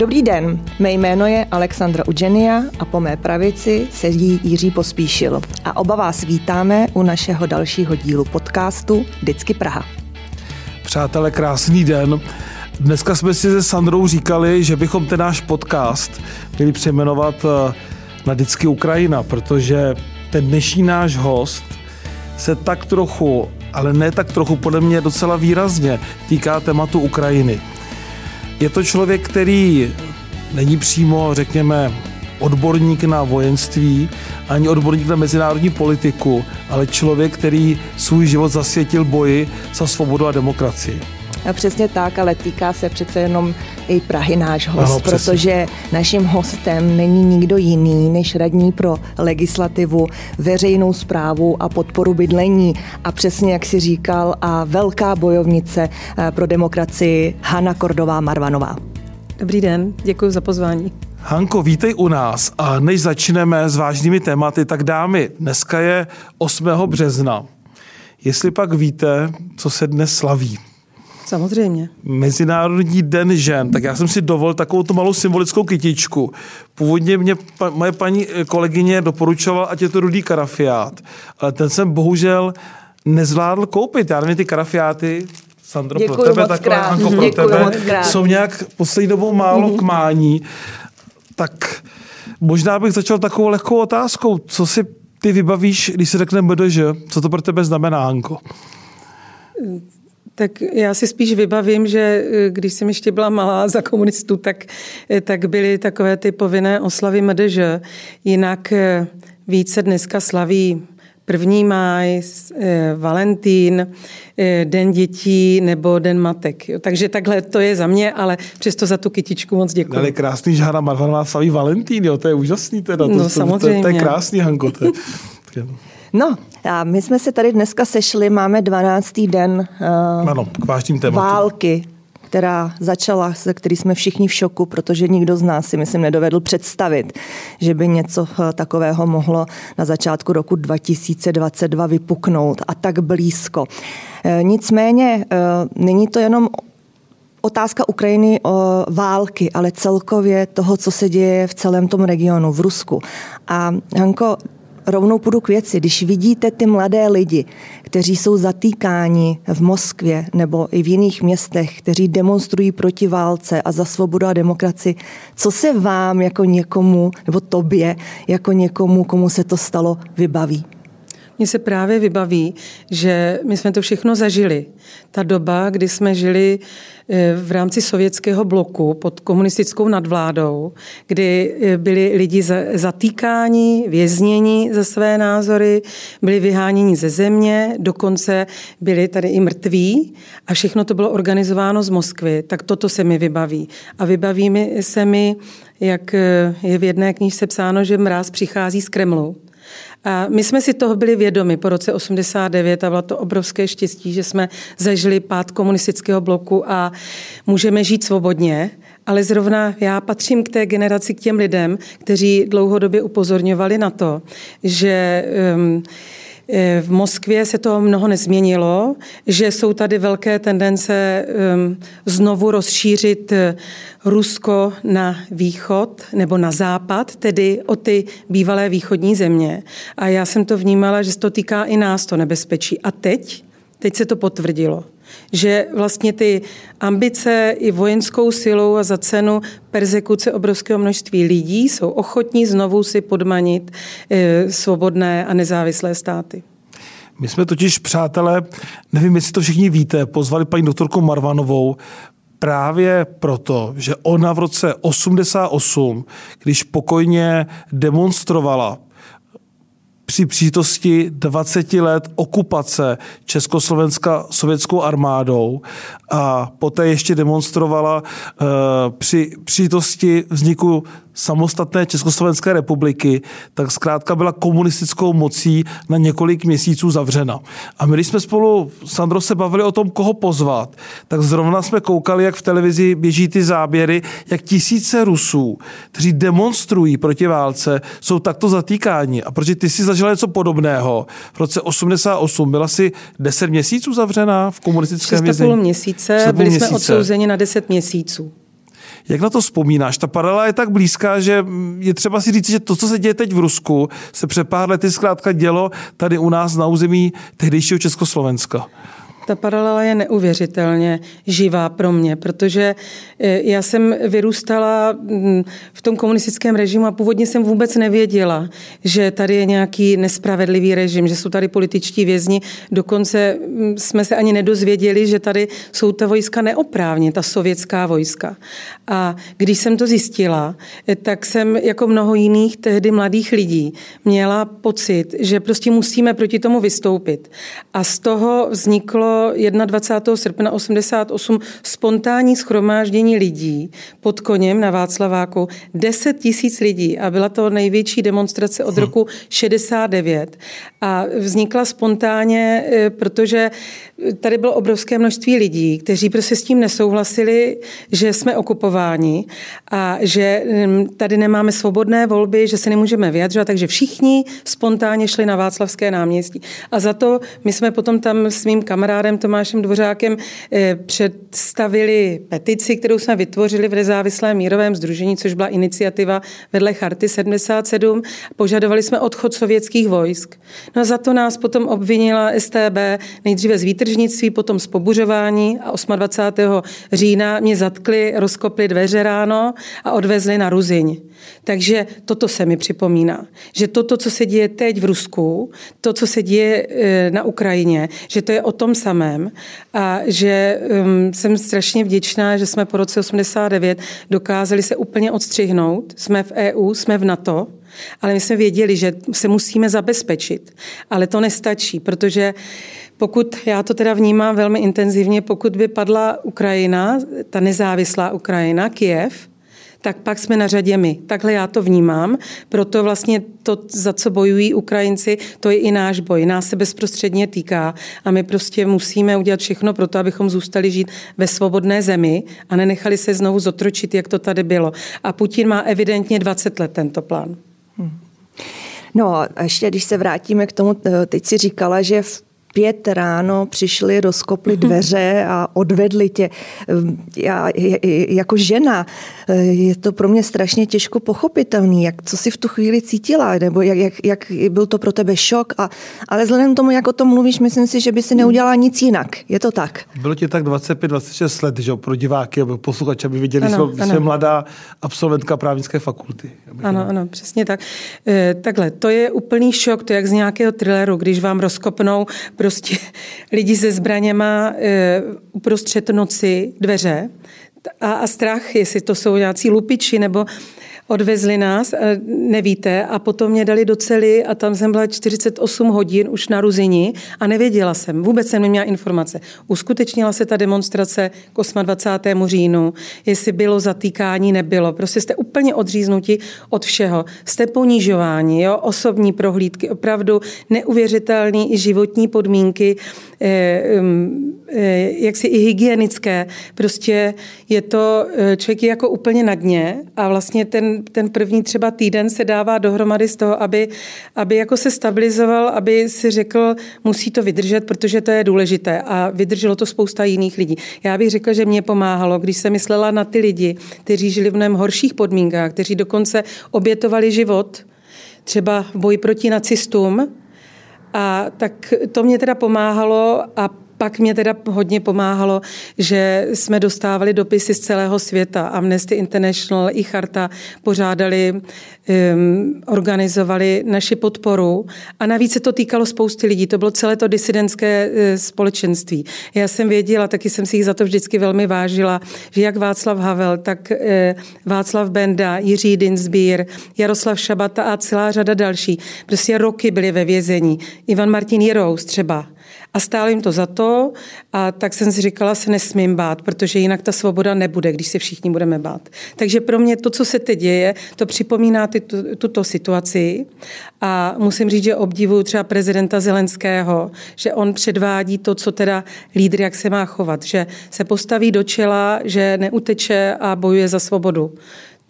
Dobrý den, mé jméno je Alexandra Udženia a po mé pravici sedí Jiří Pospíšil. A oba vás vítáme u našeho dalšího dílu podcastu Vždycky Praha. Přátelé, krásný den. Dneska jsme si se Sandrou říkali, že bychom ten náš podcast měli přejmenovat eh, na Vždycky Ukrajina, protože ten dnešní náš host se tak trochu, ale ne tak trochu, podle mě docela výrazně týká tématu Ukrajiny. Je to člověk, který není přímo, řekněme, odborník na vojenství, ani odborník na mezinárodní politiku, ale člověk, který svůj život zasvětil boji za svobodu a demokracii. A přesně tak, ale týká se přece jenom i Prahy náš host, ano, protože naším hostem není nikdo jiný než radní pro legislativu, veřejnou zprávu a podporu bydlení. A přesně jak si říkal, a velká bojovnice eh, pro demokracii Hanna Kordová Marvanová. Dobrý den, děkuji za pozvání. Hanko, vítej u nás a než začneme s vážnými tématy, tak dámy, dneska je 8. března. Jestli pak víte, co se dnes slaví? Samozřejmě. Mezinárodní den žen, tak já jsem si dovolil takovou tu malou symbolickou kytičku. Původně mě pa, moje paní kolegyně doporučovala, ať je to rudý karafiát, ale ten jsem bohužel nezvládl koupit. Já nevím, ty karafiáty, Sandro, Děkuju pro tebe, takhle, Hanko, pro tebe, jsou nějak poslední dobou málo mm-hmm. k mání. Tak možná bych začal takovou lehkou otázkou. Co si ty vybavíš, když se řekne MDŽ? Co to pro tebe znamená, Hanko? Tak já si spíš vybavím, že eh, když jsem ještě byla malá za komunistů, tak, eh, tak byly takové ty povinné oslavy MDŽ. Jinak eh, více dneska slaví první máj, Valentín, Den dětí nebo Den matek. Takže takhle to je za mě, ale přesto za tu kytičku moc děkuji. Ale krásný, že Hana Marvanová slaví Valentín, jo, to je úžasný teda. No, to, samozřejmě. To, to, to, je krásný, Hanko. To je. No, a my jsme se tady dneska sešli, máme 12. den uh, ano, k vážným války, která začala, se který jsme všichni v šoku, protože nikdo z nás si, myslím, nedovedl představit, že by něco eh, takového mohlo na začátku roku 2022 vypuknout a tak blízko. Eh, nicméně není to jenom otázka Ukrajiny o války, ale celkově toho, co se děje v celém tom regionu, v Rusku. A Hanko, rovnou půjdu k věci. Když vidíte ty mladé lidi, kteří jsou zatýkáni v Moskvě nebo i v jiných městech, kteří demonstrují proti válce a za svobodu a demokracii, co se vám jako někomu, nebo tobě jako někomu, komu se to stalo, vybaví? Mně se právě vybaví, že my jsme to všechno zažili. Ta doba, kdy jsme žili eh, v rámci sovětského bloku pod komunistickou nadvládou, kdy eh, byli lidi zatýkáni, vězněni za své názory, byli vyháněni ze země, dokonce byli tady i mrtví a všechno to bylo organizováno z Moskvy, tak toto se mi vybaví. A vybaví se mi, jak eh, je v jedné knižce psáno, že mráz přichází z Kremlu. A my jsme si toho byli vědomi po roce 89 a bylo to obrovské štěstí, že jsme zažili pád komunistického bloku a můžeme žít svobodně. Ale zrovna já patřím k té generaci, k těm lidem, kteří dlouhodobě upozorňovali na to, že um, v Moskvě se to mnoho nezměnilo, že jsou tady velké tendence um, znovu rozšířit uh, Rusko na východ nebo na západ, tedy o ty bývalé východní země. A já jsem to vnímala, že se to týká i nás, to nebezpečí. A teď, teď se to potvrdilo že vlastně ty ambice i vojenskou silou a za cenu persekuce obrovského množství lidí jsou ochotní znovu si podmanit eh, svobodné a nezávislé státy. My jsme totiž, přátelé, nevím, jestli to všichni víte, pozvali paní doktorku Marvanovou právě proto, že ona v roce 88, když pokojně demonstrovala při přítosti 20 let okupace Československa sovětskou armádou a poté ještě demonstrovala uh, při přítosti vzniku samostatné Československé republiky, tak zkrátka byla komunistickou mocí na několik měsíců zavřena. A my, když jsme spolu, Sandro, se bavili o tom, koho pozvat, tak zrovna jsme koukali, jak v televizi běží ty záběry, jak tisíce Rusů, kteří demonstrují proti válce, jsou takto zatýkáni. A protože ty si zažila něco podobného, v roce 88 byla si 10 měsíců zavřená v komunistickém vězení? měsíce, byli měsíce. jsme odsouzeni na 10 měsíců. Jak na to vzpomínáš? Ta paralela je tak blízká, že je třeba si říct, že to, co se děje teď v Rusku, se před pár lety zkrátka dělo tady u nás na území tehdejšího Československa ta paralela je neuvěřitelně živá pro mě, protože eh, já jsem vyrůstala mm, v tom komunistickém režimu a původně jsem vůbec nevěděla, že tady je nějaký nespravedlivý režim, že jsou tady političtí vězni. Dokonce mm, jsme se ani nedozvěděli, že tady jsou ta vojska neoprávně, ta sovětská vojska. A když jsem to zjistila, eh, tak jsem jako mnoho jiných tehdy mladých lidí měla pocit, že prostě musíme proti tomu vystoupit. A z toho vzniklo 21. srpna 88 spontánní schromáždění lidí pod koněm na Václaváku. 10 tisíc lidí a byla to největší demonstrace od hm. roku 69. A vznikla spontánně, eh, protože tady bylo obrovské množství lidí, kteří prostě s tím nesouhlasili, že jsme okupováni a že hm, tady nemáme svobodné volby, že se nemůžeme vyjadřovat, takže všichni spontánně šli na Václavské náměstí. A za to my jsme potom tam s mým kamarádem Tomášem Dvořákem eh, představili petici, kterou jsme vytvořili v nezávislém mírovém združení, což byla iniciativa vedle Charty 77. Požadovali jsme odchod sovětských vojsk. No a za to nás potom obvinila STB nejdříve z výtržnictví, potom z pobuřování a 28. října mě zatkli, rozkopli dveře ráno a odvezli na Ruziň. Takže toto se mi připomíná, že toto, co se děje teď v Rusku, to, co se děje e, na Ukrajině, že to je o tom samém a že um, jsem strašně vděčná, že jsme po roce 89 dokázali se úplně odstřihnout. Jsme v EU, jsme v NATO, ale my jsme věděli, že se musíme zabezpečit. Ale to nestačí, protože pokud, já to teda vnímám velmi intenzivně, pokud by padla Ukrajina, ta nezávislá Ukrajina, Kiev, tak pak jsme na řadě my. Takhle já to vnímám. Proto vlastně to, za co bojují Ukrajinci, to je i náš boj. Nás se bezprostředně týká a my prostě musíme udělat všechno pro to, abychom zůstali žít ve svobodné zemi a nenechali se znovu zotročit, jak to tady bylo. A Putin má evidentně 20 let tento plán. Hmm. No a ještě když se vrátíme k tomu, teď si říkala, že v pět ráno přišli, rozkopli dveře a odvedli tě. Já jako žena je to pro mě strašně těžko pochopitelný, jak, co si v tu chvíli cítila, nebo jak, jak, jak byl to pro tebe šok. A, ale vzhledem k tomu, jak o tom mluvíš, myslím si, že by si neudělala nic jinak. Je to tak? Bylo ti tak 25-26 let, že pro diváky a posluchače, aby viděli, že jsme mladá absolventka právnické fakulty. Ano, ano, přesně tak. E, takhle, to je úplný šok, to je jak z nějakého thrilleru, když vám rozkopnou prostě lidi se zbraněma e, uprostřed noci dveře. A, a strach, jestli to jsou nějací lupiči nebo Odvezli nás, nevíte, a potom mě dali do cely a tam jsem byla 48 hodin už na Ruzini a nevěděla jsem, vůbec jsem neměla informace. Uskutečnila se ta demonstrace k 28. říjnu, jestli bylo zatýkání, nebylo. Prostě jste úplně odříznuti od všeho. Jste ponižováni, jo? osobní prohlídky, opravdu neuvěřitelné i životní podmínky, eh, eh, jaksi i hygienické. Prostě je to, eh, člověk je jako úplně na dně a vlastně ten ten, první třeba týden se dává dohromady z toho, aby, aby jako se stabilizoval, aby si řekl, musí to vydržet, protože to je důležité. A vydrželo to spousta jiných lidí. Já bych řekla, že mě pomáhalo, když jsem myslela na ty lidi, kteří žili v mnohem horších podmínkách, kteří dokonce obětovali život, třeba v boji proti nacistům, a tak to mě teda pomáhalo a pak mě teda hodně pomáhalo, že jsme dostávali dopisy z celého světa. Amnesty International i Charta pořádali, um, organizovali naši podporu a navíc se to týkalo spousty lidí. To bylo celé to disidentské uh, společenství. Já jsem věděla, taky jsem si jich za to vždycky velmi vážila, že jak Václav Havel, tak uh, Václav Benda, Jiří Dinsbír, Jaroslav Šabata a celá řada další. Prostě roky byli ve vězení. Ivan Martin Jirous třeba a stálo jim to za to a tak jsem si říkala, se nesmím bát, protože jinak ta svoboda nebude, když se všichni budeme bát. Takže pro mě to, co se teď děje, to připomíná ty, tu, tuto situaci. A musím říct, že obdivuju třeba prezidenta Zelenského, že on předvádí to, co teda lídr, jak se má chovat, že se postaví do čela, že neuteče a bojuje za svobodu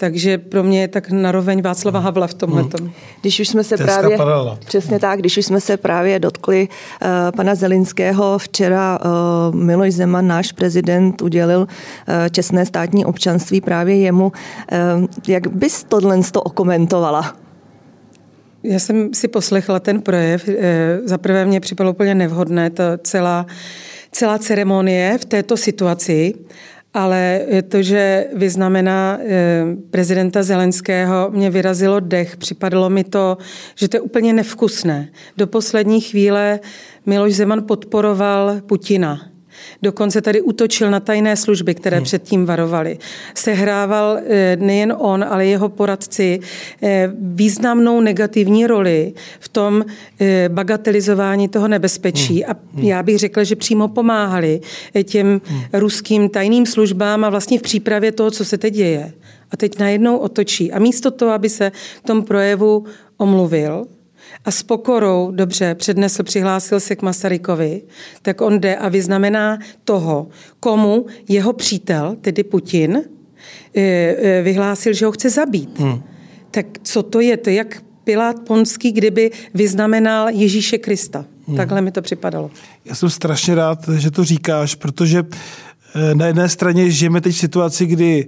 Takže pro mě je tak naroveň Václava hmm. Havla v tomhle. Hmm. Když už jsme se Teska právě, paralela. přesně tak, když už jsme se právě dotkli uh, pana Zelinského, včera uh, Miloš Zeman, náš prezident, udělil uh, čestné státní občanství právě jemu. Uh, jak bys tohle okomentovala? Já jsem si poslechla ten projev. Za prvé mě připadlo úplně nevhodné ta celá, celá ceremonie v této situaci. Ale to, že vyznamená eh, prezidenta Zelenského, mě vyrazilo dech. Připadlo mi to, že to je úplně nevkusné. Do poslední chvíle Miloš Zeman podporoval Putina. Dokonce tady útočil na tajné služby, které hmm. předtím varovali. Sehrával eh, nejen on, ale jeho poradci eh, významnou negativní roli v tom eh, bagatelizování toho nebezpečí. Hmm. A hmm. já bych řekla, že přímo pomáhali těm hmm. ruským tajným službám a vlastně v přípravě toho, co se teď děje. A teď najednou otočí. A místo toho, aby se v tom projevu omluvil, a s pokorou, dobře, přednesl, přihlásil se k Masarykovi, tak on jde a vyznamená toho, komu jeho přítel, tedy Putin, eh, eh, vyhlásil, že ho chce zabít. Hmm. Tak co to je? To je jak Pilát Ponský, kdyby vyznamenal Ježíše Krista. Hmm. Takhle mi to připadalo. Já jsem strašně rád, že to říkáš, protože eh, na jedné straně žijeme teď v situaci, kdy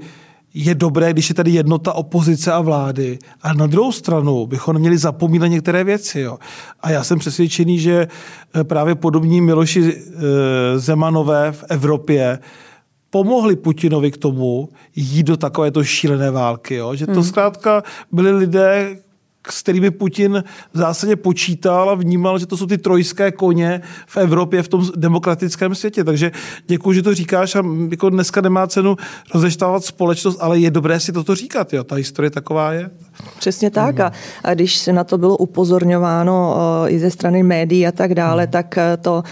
je dobré, když je tady jednota opozice a vlády. A na druhou stranu bychom měli zapomínat některé věci. Jo. A já jsem přesvědčený, že eh, právě podobní Miloši eh, Zemanové v Evropě pomohli Putinovi k tomu jít do takovéto šílené války. Jo. Že to hmm. zkrátka byli lidé, s kterými Putin v zásadě počítal a vnímal, že to jsou ty trojské koně v Evropě, v tom demokratickém světě. Takže děkuji, že to říkáš a jako dneska nemá cenu rozeštávat společnost, ale je dobré si toto říkat. Jo. Ta historie taková je. Přesně tak. A, a když se na to bylo upozorňováno o, i ze strany médií a tak dále, hmm. tak e, to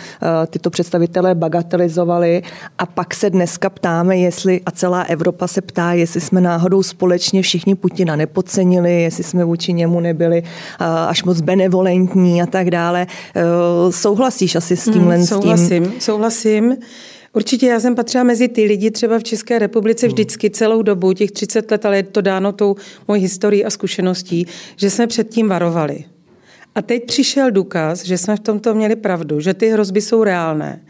e, tyto představitelé bagatelizovali a pak se dneska ptáme, jestli, a celá Evropa se ptá, jestli jsme náhodou společně všichni Putina nepodcenili, jestli jsme vůči němu nebyli až moc benevolentní a tak dále. E, souhlasíš asi s tímhle? Hmm, souhlasím, s tím? souhlasím. Určitě já jsem patřila mezi ty lidi třeba v České republice hmm. vždycky celou dobu, těch 30 let, ale je to dáno tou mojí historií a zkušeností, že jsme předtím varovali. A teď přišel důkaz, že jsme v tomto měli pravdu, že ty hrozby jsou reálné.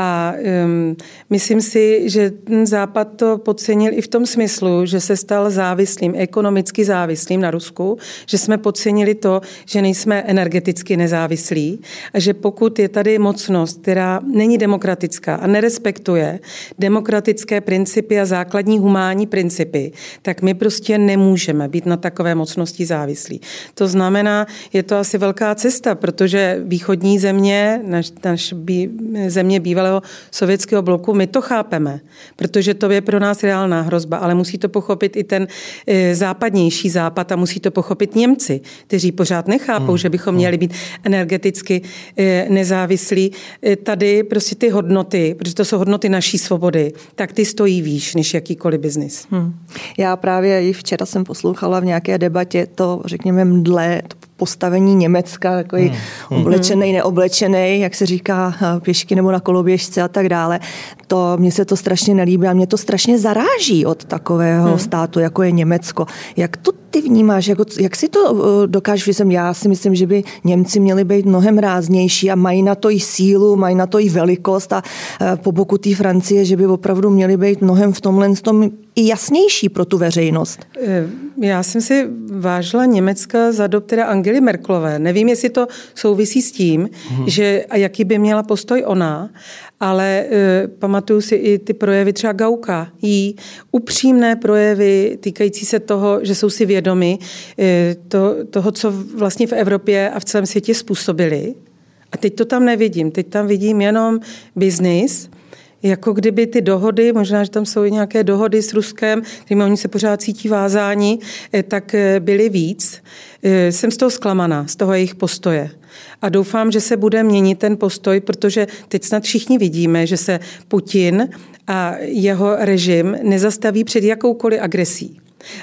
A um, myslím si, že ten Západ to podcenil i v tom smyslu, že se stal závislým, ekonomicky závislým na Rusku, že jsme podcenili to, že nejsme energeticky nezávislí a že pokud je tady mocnost, která není demokratická a nerespektuje demokratické principy a základní humánní principy, tak my prostě nemůžeme být na takové mocnosti závislí. To znamená, je to asi velká cesta, protože východní země, naš, naš bí, země bývalé bývalého sovětského bloku, my to chápeme, protože to je pro nás reálná hrozba, ale musí to pochopit i ten e, západnější západ a musí to pochopit Němci, kteří pořád nechápou, hmm. že bychom hmm. měli být energeticky e, nezávislí. E, tady prostě ty hodnoty, protože to jsou hodnoty naší svobody, tak ty stojí výš než jakýkoliv biznis. Hmm. Já právě i včera jsem poslouchala v nějaké debatě to, řekněme, mdle, to postavení Německa, takový hmm. oblečený, neoblečený, jak se říká, pěšky nebo na koloběžce a tak dále. To mně se to strašně nelíbí a mě to strašně zaráží od takového hmm. státu, jako je Německo. Jak to ty vnímáš, jako, jak si to uh, dokážeš vysvětlit? Já si myslím, že by Němci měli být mnohem ráznější a mají na to i sílu, mají na to i velikost a uh, po boku té Francie, že by opravdu měli být mnohem v tomhle tom i jasnější pro tu veřejnost. Eh, já jsem si vážila Německa za dob teda Angely Merklové. Nevím, jestli to souvisí s tím, hmm. že a jaký by měla postoj ona, ale e, pamatuju si i ty projevy třeba Gauka, jí upřímné projevy týkající se toho, že jsou si vědomi e, to, toho, co vlastně v Evropě a v celém světě způsobili. A teď to tam nevidím. Teď tam vidím jenom biznis, jako kdyby ty dohody, možná, že tam jsou i nějaké dohody s Ruskem, kterými oni se pořád cítí vázání, e, tak e, byly víc. E, jsem z toho zklamaná, z toho jejich postoje. A doufám, že se bude měnit ten postoj, protože teď snad všichni vidíme, že se Putin a jeho režim nezastaví před jakoukoliv agresí.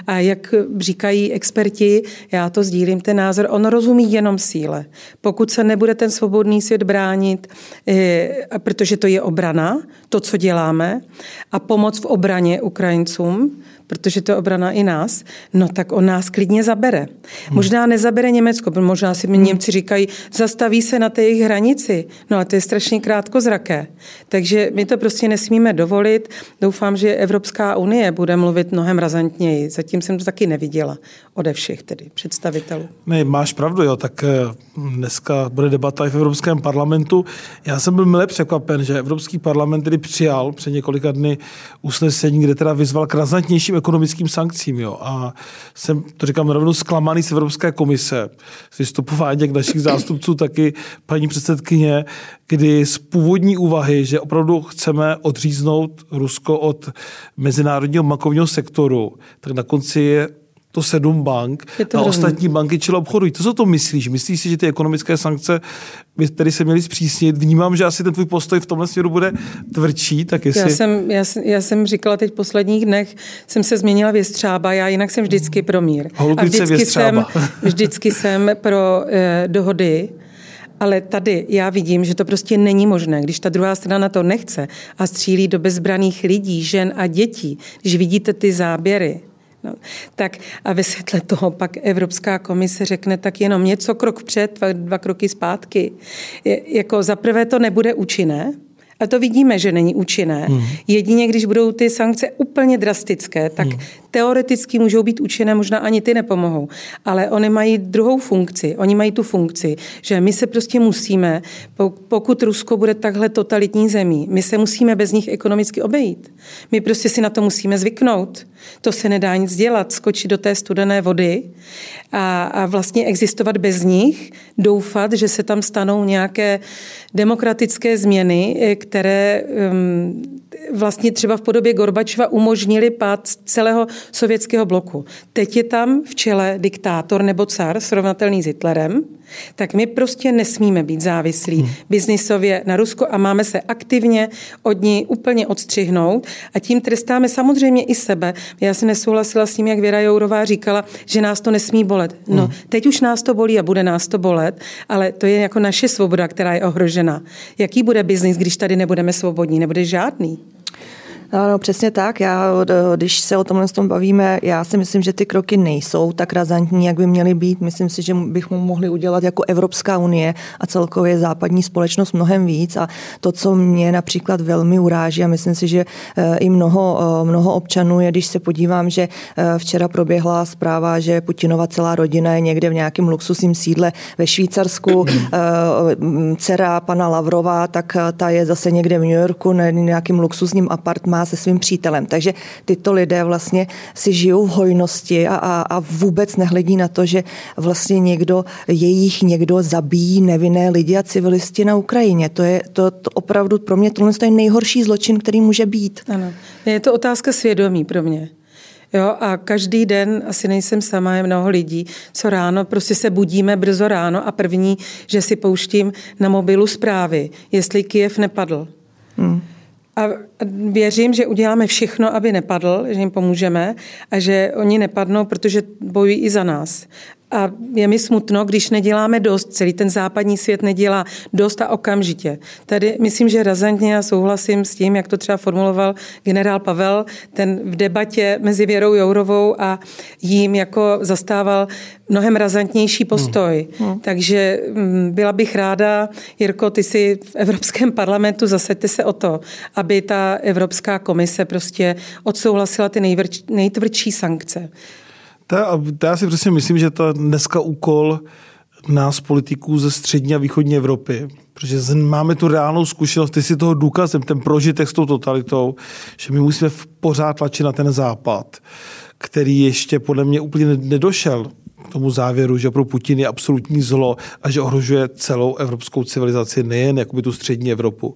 A jak říkají experti, já to sdílím ten názor, on rozumí jenom síle. Pokud se nebude ten svobodný svět bránit, eh, protože to je obrana, to, co děláme, a pomoc v obraně Ukrajincům, protože to je obrana i nás, no tak on nás klidně zabere. Hmm. Možná nezabere Německo, protože možná si mi Němci říkají, zastaví se na té jejich hranici, no a to je strašně krátkozraké. Takže my to prostě nesmíme dovolit. Doufám, že Evropská unie bude mluvit mnohem razantněji. Zatím jsem to taky neviděla ode všech tedy představitelů. Ne, máš pravdu, jo, tak eh, dneska bude debata i v Evropském parlamentu. Já jsem byl milé překvapen, že Evropský parlament tedy přijal před několika dny usnesení, kde teda vyzval k razantnějším ekonomickým sankcím. Jo. A jsem, to říkám rovnou, zklamaný z Evropské komise, z vystupování jak našich zástupců, taky paní předsedkyně, kdy z původní úvahy, že opravdu chceme odříznout Rusko od mezinárodního bankovního sektoru, tak na konci je to sedm bank a hrozný. ostatní banky čili obchodují. To co to myslíš? Myslíš si, že ty ekonomické sankce by tedy se měly zpřísnit? Vnímám, že asi ten tvůj postoj v tomhle směru bude tvrdší, tak jestli... Já jsem, já, já jsem říkala teď v posledních dnech, jsem se změnila věstřába, já jinak jsem vždycky pro mír. a vždycky jsem, vždycky jsem pro eh, dohody, ale tady já vidím, že to prostě není možné, když ta druhá strana to nechce a střílí do bezbraných lidí, žen a dětí, když vidíte ty záběry, No, tak a ve světle toho pak Evropská komise řekne tak jenom něco krok vpřed, dva, dva kroky zpátky. Je, jako zaprvé to nebude účinné, a to vidíme, že není účinné. Hmm. Jedině, když budou ty sankce úplně drastické, tak hmm. teoreticky můžou být účinné, možná ani ty nepomohou. Ale oni mají druhou funkci. Oni mají tu funkci, že my se prostě musíme, pokud Rusko bude takhle totalitní zemí, my se musíme bez nich ekonomicky obejít. My prostě si na to musíme zvyknout. To se nedá nic dělat, skočit do té studené vody a, a vlastně existovat bez nich, doufat, že se tam stanou nějaké demokratické změny, eh, které vlastně třeba v podobě Gorbačova umožnili pád celého sovětského bloku. Teď je tam v čele diktátor nebo car srovnatelný s Hitlerem, tak my prostě nesmíme být závislí hmm. biznisově na Rusko a máme se aktivně od ní úplně odstřihnout a tím trestáme samozřejmě i sebe. Já se nesouhlasila s tím, jak Věra Jourová říkala, že nás to nesmí bolet. No, hmm. teď už nás to bolí a bude nás to bolet, ale to je jako naše svoboda, která je ohrožena. Jaký bude biznis, když tady nebudeme svobodní? Nebude žádný. Ano, přesně tak. Já, když se o tomhle tom bavíme, já si myslím, že ty kroky nejsou tak razantní, jak by měly být. Myslím si, že bychom mohli udělat jako Evropská unie a celkově západní společnost mnohem víc. A to, co mě například velmi uráží, a myslím si, že eh, i mnoho, eh, mnoho občanů je, když se podívám, že eh, včera proběhla zpráva, že Putinova celá rodina je někde v nějakém luxusním sídle ve Švýcarsku. Dcera pana Lavrova, tak ta je zase někde v New Yorku, na nějakým luxusním apartmá se svým přítelem. Takže tyto lidé vlastně si žijou v hojnosti a, a, a vůbec nehledí na to, že vlastně někdo, jejich někdo zabíjí nevinné lidi a civilisti na Ukrajině. To je to, to opravdu pro mě tohle je nejhorší zločin, který může být. Ano. Je to otázka svědomí pro mě. Jo, a každý den, asi nejsem sama, je mnoho lidí, co ráno, prostě se budíme brzo ráno a první, že si pouštím na mobilu zprávy, jestli Kiev nepadl. Hmm. A věřím, že uděláme všechno, aby nepadl, že jim pomůžeme a že oni nepadnou, protože bojují i za nás. A je mi smutno, když neděláme dost, celý ten západní svět nedělá dost a okamžitě. Tady myslím, že razantně já souhlasím s tím, jak to třeba formuloval generál Pavel, ten v debatě mezi Věrou Jourovou a jím jako zastával mnohem razantnější postoj. Hmm. Hmm. Takže mm, byla bych ráda, Jirko, ty si v Evropském parlamentu zasaďte se o to, aby ta Evropská komise prostě odsouhlasila ty nejtvrdší sankce. Ta, já si přesně myslím, že to dneska úkol nás politiků ze střední a východní Evropy, protože máme tu reálnou zkušenost, ty si toho důkazem, ten prožitek s tou totalitou, že my musíme pořád tlačit na ten západ, který ještě podle mě úplně nedošel k tomu závěru, že pro Putin je absolutní zlo a že ohrožuje celou evropskou civilizaci, nejen jakoby tu střední Evropu,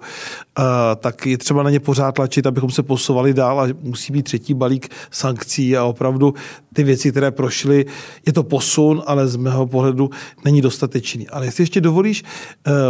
tak je třeba na ně pořád tlačit, abychom se posouvali dál a musí být třetí balík sankcí a opravdu ty věci, které prošly, je to posun, ale z mého pohledu není dostatečný. Ale jestli ještě dovolíš,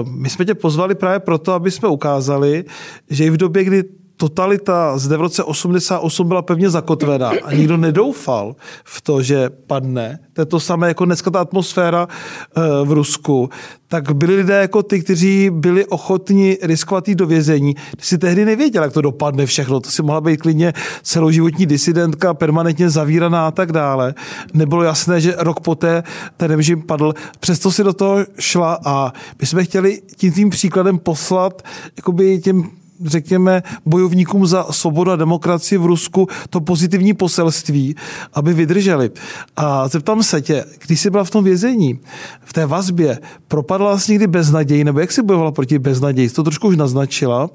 uh, my jsme tě pozvali právě proto, aby jsme ukázali, že i v době, kdy totalita zde v roce 88 byla pevně zakotvena a nikdo nedoufal v to, že padne, to je to samé jako dneska ta atmosféra eh, v Rusku, tak byli lidé jako ty, kteří byli ochotni riskovat jít do vězení. Ty si tehdy nevěděl, jak to dopadne všechno. To si mohla být klidně celoživotní disidentka, permanentně zavíraná a tak dále. Nebylo jasné, že rok poté ten režim padl. Přesto si do toho šla a my jsme chtěli tím tím příkladem poslat jakoby těm řekněme, bojovníkům za svobodu a demokracii v Rusku to pozitivní poselství, aby vydrželi. A zeptám se tě, když jsi byla v tom vězení, v té vazbě, propadla jsi někdy beznaději, nebo jak jsi bojovala proti beznaději? Jsi to trošku už naznačila,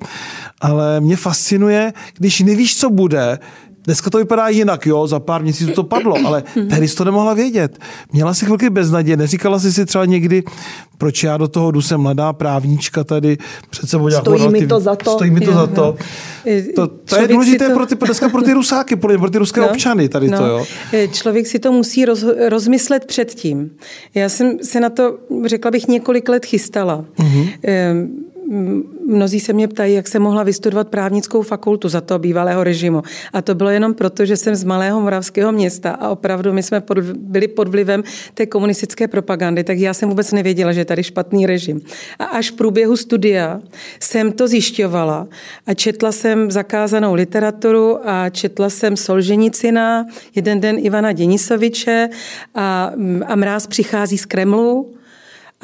ale mě fascinuje, když nevíš, co bude, Dneska to vypadá jinak, jo, za pár měsíců to padlo, ale tehdy jsi to nemohla vědět. Měla si chvilky beznaděje, neříkala jsi si třeba někdy, proč já do toho jdu, jsem mladá právnička tady, před sebou Stojí relativ... mi to za to. Stojí mi to jo, za to. To, to je důležité to... pro ty, dneska pro ty rusáky, pro ty ruské no, um, tady no. to, jo. Člověk si to musí roz, rozmyslet předtím. Já jsem se na to, řekla bych, několik let chystala. Mm-hmm. Ehm, mnozí se mě ptají, jak jsem mohla vystudovat právnickou fakultu za toho bývalého režimu. A to bylo jenom proto, že jsem z malého moravského města a opravdu my jsme pod, byli pod vlivem té komunistické propagandy, tak já jsem vůbec nevěděla, že je tady špatný režim. A až v průběhu studia jsem to zjišťovala a četla jsem zakázanou literaturu a četla jsem Solženicina, jeden den Ivana Denisoviče a, a Mráz přichází z Kremlu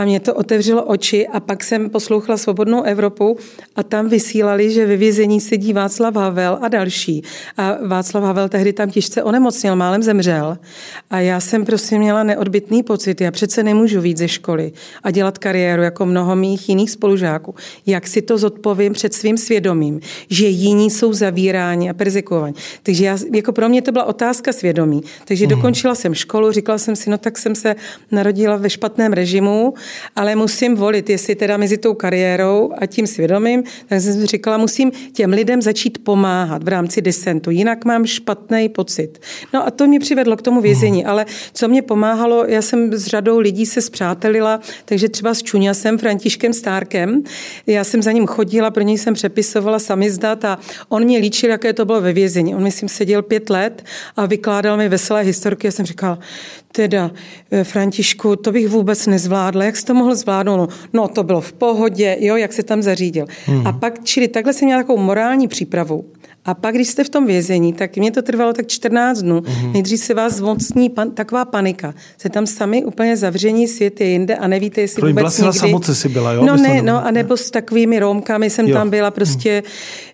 a mě to otevřelo oči a pak jsem poslouchala Svobodnou Evropu a tam vysílali, že ve vězení sedí Václav Havel a další. A Václav Havel tehdy tam těžce onemocněl, málem zemřel. A já jsem prostě měla neodbitný pocit, já přece nemůžu víc ze školy a dělat kariéru jako mnoho mých jiných spolužáků. Jak si to zodpovím před svým svědomím, že jiní jsou zavíráni a persekuováni. Takže já, jako pro mě to byla otázka svědomí. Takže mm. dokončila jsem školu, říkala jsem si, no tak jsem se narodila ve špatném režimu, ale musím volit, jestli teda mezi tou kariérou a tím svědomím, tak jsem si říkala, musím těm lidem začít pomáhat v rámci disentu, jinak mám špatný pocit. No a to mě přivedlo k tomu vězení, ale co mě pomáhalo, já jsem s řadou lidí se zpřátelila, takže třeba s Čuňasem, Františkem Stárkem, já jsem za ním chodila, pro něj jsem přepisovala samizdat a on mě líčil, jaké to bylo ve vězení. On, myslím, seděl pět let a vykládal mi veselé historky. Já jsem říkala, teda, eh, Františku, to bych vůbec nezvládla. Jak jsi to mohl zvládnout? No, no to bylo v pohodě, jo, jak se tam zařídil. Hmm. A pak, čili takhle jsem měla takovou morální přípravu. A pak, když jste v tom vězení, tak mě to trvalo tak 14 dnů. Mm-hmm. Nejdřív se vás zmocní pan, taková panika. Jste tam sami úplně zavření, svět je jinde a nevíte, jestli Proč vůbec byla někdy... na samotce si byla, jo? No ne, no a nebo s takovými romkami jsem jo. tam byla prostě,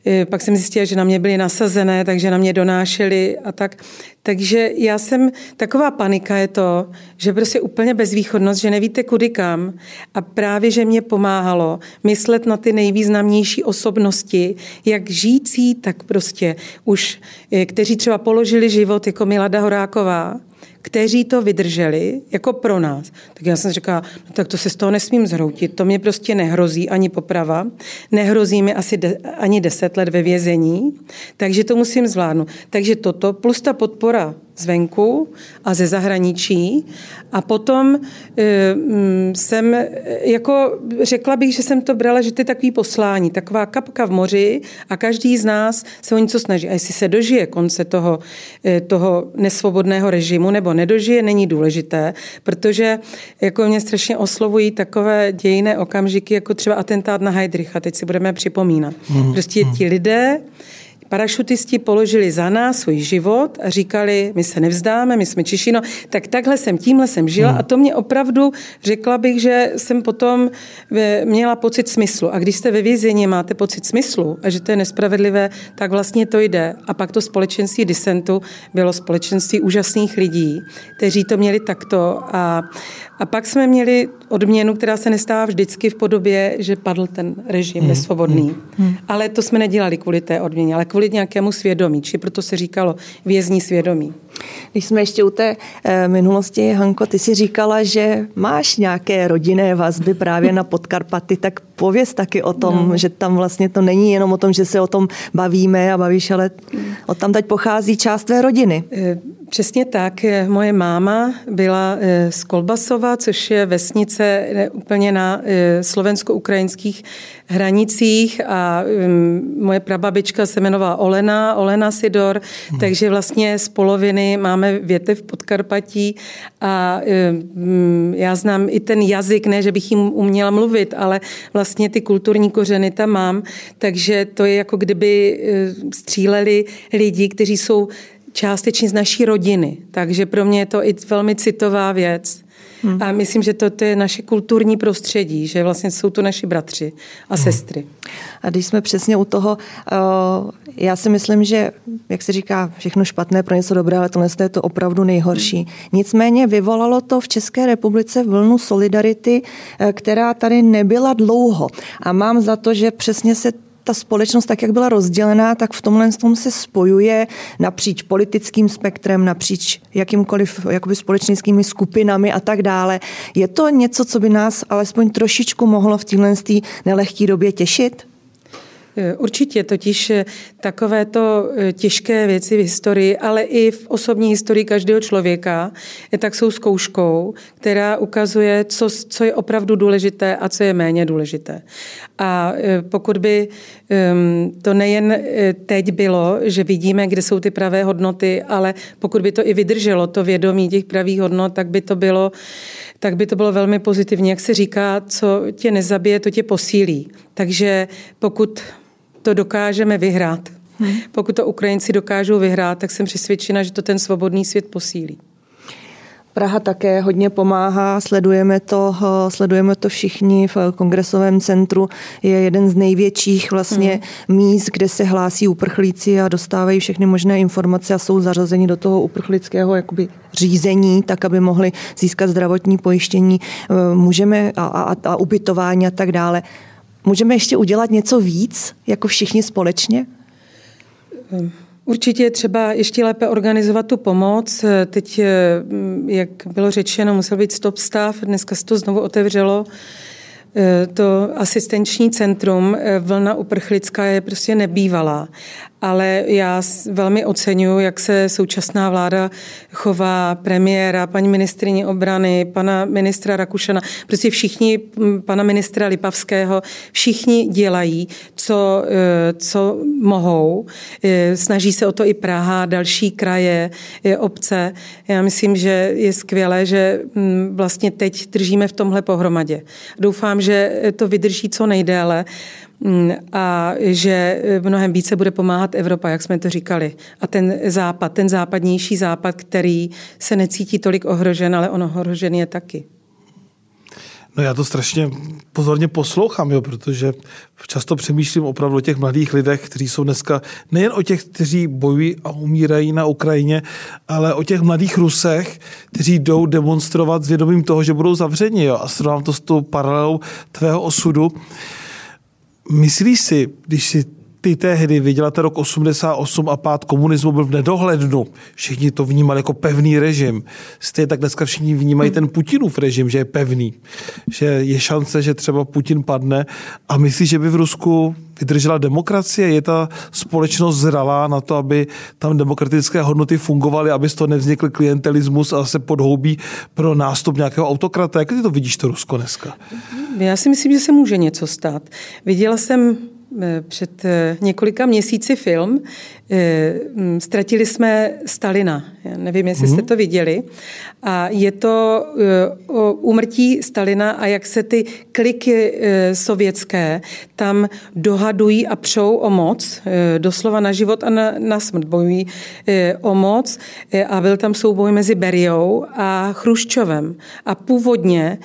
mm. pak jsem zjistila, že na mě byly nasazené, takže na mě donášeli a tak. Takže já jsem, taková panika je to, že prostě úplně bezvýchodnost, že nevíte kudy kam. A právě, že mě pomáhalo myslet na ty nejvýznamnější osobnosti, jak žijící, tak prostě už, eh, kteří třeba položili život, jako Milada Horáková, kteří to vydrželi, jako pro nás. Tak já jsem říkala, no tak to se z toho nesmím zhroutit, to mě prostě nehrozí ani poprava, nehrozí mi asi de, ani deset let ve vězení, takže to musím zvládnout. Takže toto plus ta podpora zvenku a ze zahraničí. A potom e, jsem, jako řekla bych, že jsem to brala, že to je takový poslání, taková kapka v moři a každý z nás se o něco snaží. A jestli se dožije konce toho, e, toho nesvobodného režimu nebo nedožije, není důležité, protože jako mě strašně oslovují takové dějné okamžiky, jako třeba atentát na Heidricha, teď si budeme připomínat. Mm-hmm. Prostě ti lidé, Parašutisti položili za nás svůj život a říkali, my se nevzdáme, my jsme Češino. Tak takhle jsem, tímhle jsem žila hmm. a to mě opravdu, řekla bych, že jsem potom měla pocit smyslu. A když jste ve vězení máte pocit smyslu a že to je nespravedlivé, tak vlastně to jde. A pak to společenství disentu bylo společenství úžasných lidí, kteří to měli takto a, a pak jsme měli odměnu, která se nestává vždycky v podobě, že padl ten režim hmm. nesvobodný. Hmm. Ale to jsme nedělali kvůli té odměně, ale kvůli nějakému svědomí, či proto se říkalo vězní svědomí. Když jsme ještě u té e, minulosti, Hanko, ty si říkala, že máš nějaké rodinné vazby právě na Podkarpaty, tak pověz taky o tom, no. že tam vlastně to není jenom o tom, že se o tom bavíme a bavíš, ale od tam teď pochází část tvé rodiny. E, přesně tak. Moje máma byla z Kolbasova, což je vesnice úplně na slovensko-ukrajinských hranicích a moje prababička se jmenovala Olena, Olena Sidor, hmm. takže vlastně z poloviny máme větev Podkarpatí a já znám i ten jazyk, ne, že bych jim uměla mluvit, ale vlastně ty kulturní kořeny tam mám, takže to je jako kdyby stříleli lidi, kteří jsou částečně z naší rodiny. Takže pro mě je to i velmi citová věc. Hmm. A myslím, že to, to je naše kulturní prostředí, že vlastně jsou to naši bratři a hmm. sestry. A když jsme přesně u toho, uh, já si myslím, že, jak se říká, všechno špatné pro něco dobré, ale tohle je to opravdu nejhorší. Hmm. Nicméně vyvolalo to v České republice vlnu solidarity, uh, která tady nebyla dlouho. A mám za to, že přesně se ta společnost, tak jak byla rozdělená, tak v tomhle tom se spojuje napříč politickým spektrem, napříč jakýmkoliv jakoby společenskými skupinami a tak dále. Je to něco, co by nás alespoň trošičku mohlo v téhle nelehké době těšit? Eh, určitě, totiž eh, takovéto eh, těžké věci v historii, ale i v osobní historii každého člověka, tak jsou zkouškou, která ukazuje, co, co je opravdu důležité a co je méně důležité. A pokud by to nejen teď bylo, že vidíme, kde jsou ty pravé hodnoty, ale pokud by to i vydrželo, to vědomí těch pravých hodnot, tak by to bylo tak by to bylo velmi pozitivní. Jak se říká, co tě nezabije, to tě posílí. Takže pokud to dokážeme vyhrát. Hmm. Pokud to Ukrajinci dokážou vyhrát, tak jsem přesvědčena, že to ten svobodný svět posílí. Praha také hodně pomáhá, sledujeme to, sledujeme to všichni v kongresovém centru. Je jeden z největších vlastně hmm. míst, kde se hlásí uprchlíci a dostávají všechny možné informace a jsou zařazeni do toho uprchlického jakoby řízení, tak aby mohli získat zdravotní pojištění, e, můžeme a, a, a ubytování a tak dále. Můžeme ještě udělat něco víc, jako všichni společně? Určitě je třeba ještě lépe organizovat tu pomoc. Teď, jak bylo řečeno, musel být stop stav, dneska se to znovu otevřelo. To asistenční centrum Vlna uprchlická je prostě nebývalá ale já velmi oceňuji, jak se současná vláda chová, premiéra, paní ministrině obrany, pana ministra Rakušana, prostě všichni, pana ministra Lipavského, všichni dělají, co, e, co mohou. E, snaží se o to i Praha, další kraje, e, obce. Já myslím, že je skvělé, že vlastně teď držíme v tomhle pohromadě. Doufám, že to vydrží co nejdéle. Mm, a že mnohem více bude pomáhat Evropa, jak jsme to říkali. A ten západ, ten západnější západ, který se necítí tolik ohrožen, ale on ohrožen je taky. No já to strašně pozorně poslouchám, jo, protože často přemýšlím opravdu o těch mladých lidech, kteří jsou dneska nejen o těch, kteří bojují a umírají na Ukrajině, ale o těch mladých Rusech, kteří jdou demonstrovat s vědomím toho, že budou zavřeni. Jo, a srovnám to s tou paralelou tvého osudu. Myslíš si, když si ty tehdy vyděláte rok 88 a pád komunismu byl v nedohlednu. Všichni to vnímali jako pevný režim. Stejně tak dneska všichni vnímají ten Putinův režim, že je pevný. Že je šance, že třeba Putin padne. A myslíš, že by v Rusku vydržela demokracie? Je ta společnost zralá na to, aby tam demokratické hodnoty fungovaly, aby z toho nevznikl klientelismus a se podhoubí pro nástup nějakého autokrata? Jak ty to vidíš, to Rusko dneska? Já si myslím, že se může něco stát. Viděla jsem před eh, několika měsíci film. Eh, mm, ztratili jsme Stalina. Já nevím, jestli mm-hmm. jste mhm. to viděli. A je to o úmrtí Stalina a jak se ty kliky sovětské tam dohadují a přou o moc, doslova na život a na, na smrt bojují o moc. A byl tam souboj mezi Beriou a Chruščovem. A původně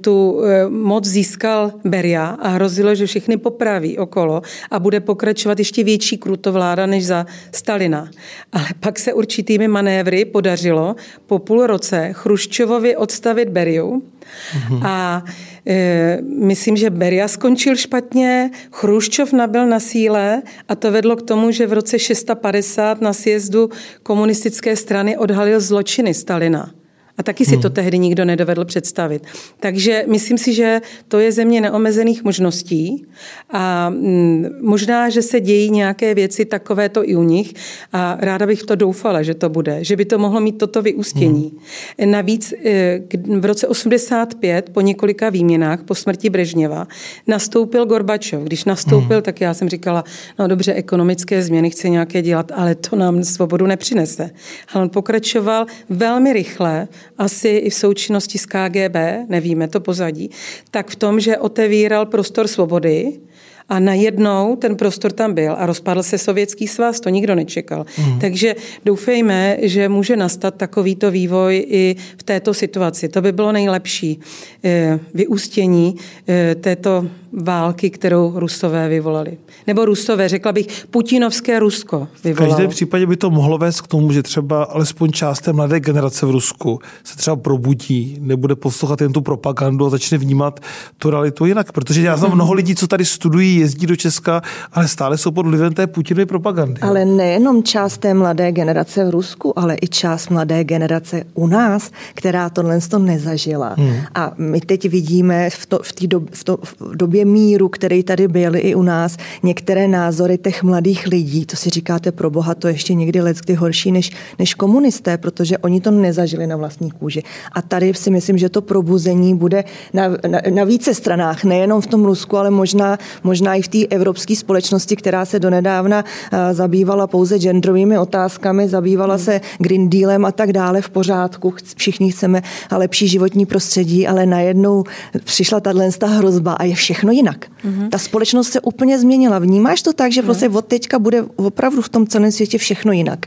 tu moc získal Beria a hrozilo, že všechny popraví okolo pokračovalo a bude pokračovat ještě větší krutovláda než za Stalina. Ale pak se určitými manévry podařilo po půl roce Chruščovovi odstavit Beriu mm-hmm. a e, myslím, že Beria skončil špatně, Chruščov nabil na síle a to vedlo k tomu, že v roce 650 na sjezdu komunistické strany odhalil zločiny Stalina. A taky si to hmm. tehdy nikdo nedovedl představit. Takže myslím si, že to je země neomezených možností a mm, možná, že se dějí nějaké věci takovéto i u nich a ráda bych to doufala, že to bude, že by to mohlo mít toto vyústění. Hmm. Navíc eh, v roce 85 po několika výměnách po smrti Brežněva nastoupil Gorbačov. Když nastoupil, hmm. tak já jsem říkala, no dobře, ekonomické změny chce nějaké dělat, ale to nám svobodu nepřinese. Ale on pokračoval velmi rychle asi i v součinnosti s KGB, nevíme to pozadí, tak v tom, že otevíral prostor svobody, a najednou ten prostor tam byl a rozpadl se sovětský svaz, to nikdo nečekal. Mm. Takže doufejme, že může nastat takovýto vývoj i v této situaci. To by bylo nejlepší eh, vyústění eh, této války, kterou Rusové vyvolali. Nebo Rusové, řekla bych, putinovské Rusko vyvolalo. V každém případě by to mohlo vést k tomu, že třeba alespoň část té mladé generace v Rusku se třeba probudí, nebude poslouchat jen tu propagandu a začne vnímat tu realitu jinak. Protože já znám mnoho lidí, co tady studují, jezdí do Česka, ale stále jsou pod vlivem té Putinovy propagandy. Ale nejenom část té mladé generace v Rusku, ale i část mladé generace u nás, která tohle to nezažila. Hmm. A my teď vidíme v, to, v té dob, v, to, v době době míru, který tady byl i u nás, některé názory těch mladých lidí, to si říkáte pro boha, to ještě někdy let horší než, než komunisté, protože oni to nezažili na vlastní kůži. A tady si myslím, že to probuzení bude na, na, na více stranách, nejenom v tom Rusku, ale možná, možná i v té evropské společnosti, která se donedávna uh, zabývala pouze genderovými otázkami, zabývala hmm. se Green Dealem a tak dále v pořádku. Všichni chceme lepší životní prostředí, ale najednou přišla tato hrozba a je všechno všechno jinak. Mm-hmm. Ta společnost se úplně změnila. Vnímáš to tak, že prostě od teďka bude opravdu v tom celém světě všechno jinak?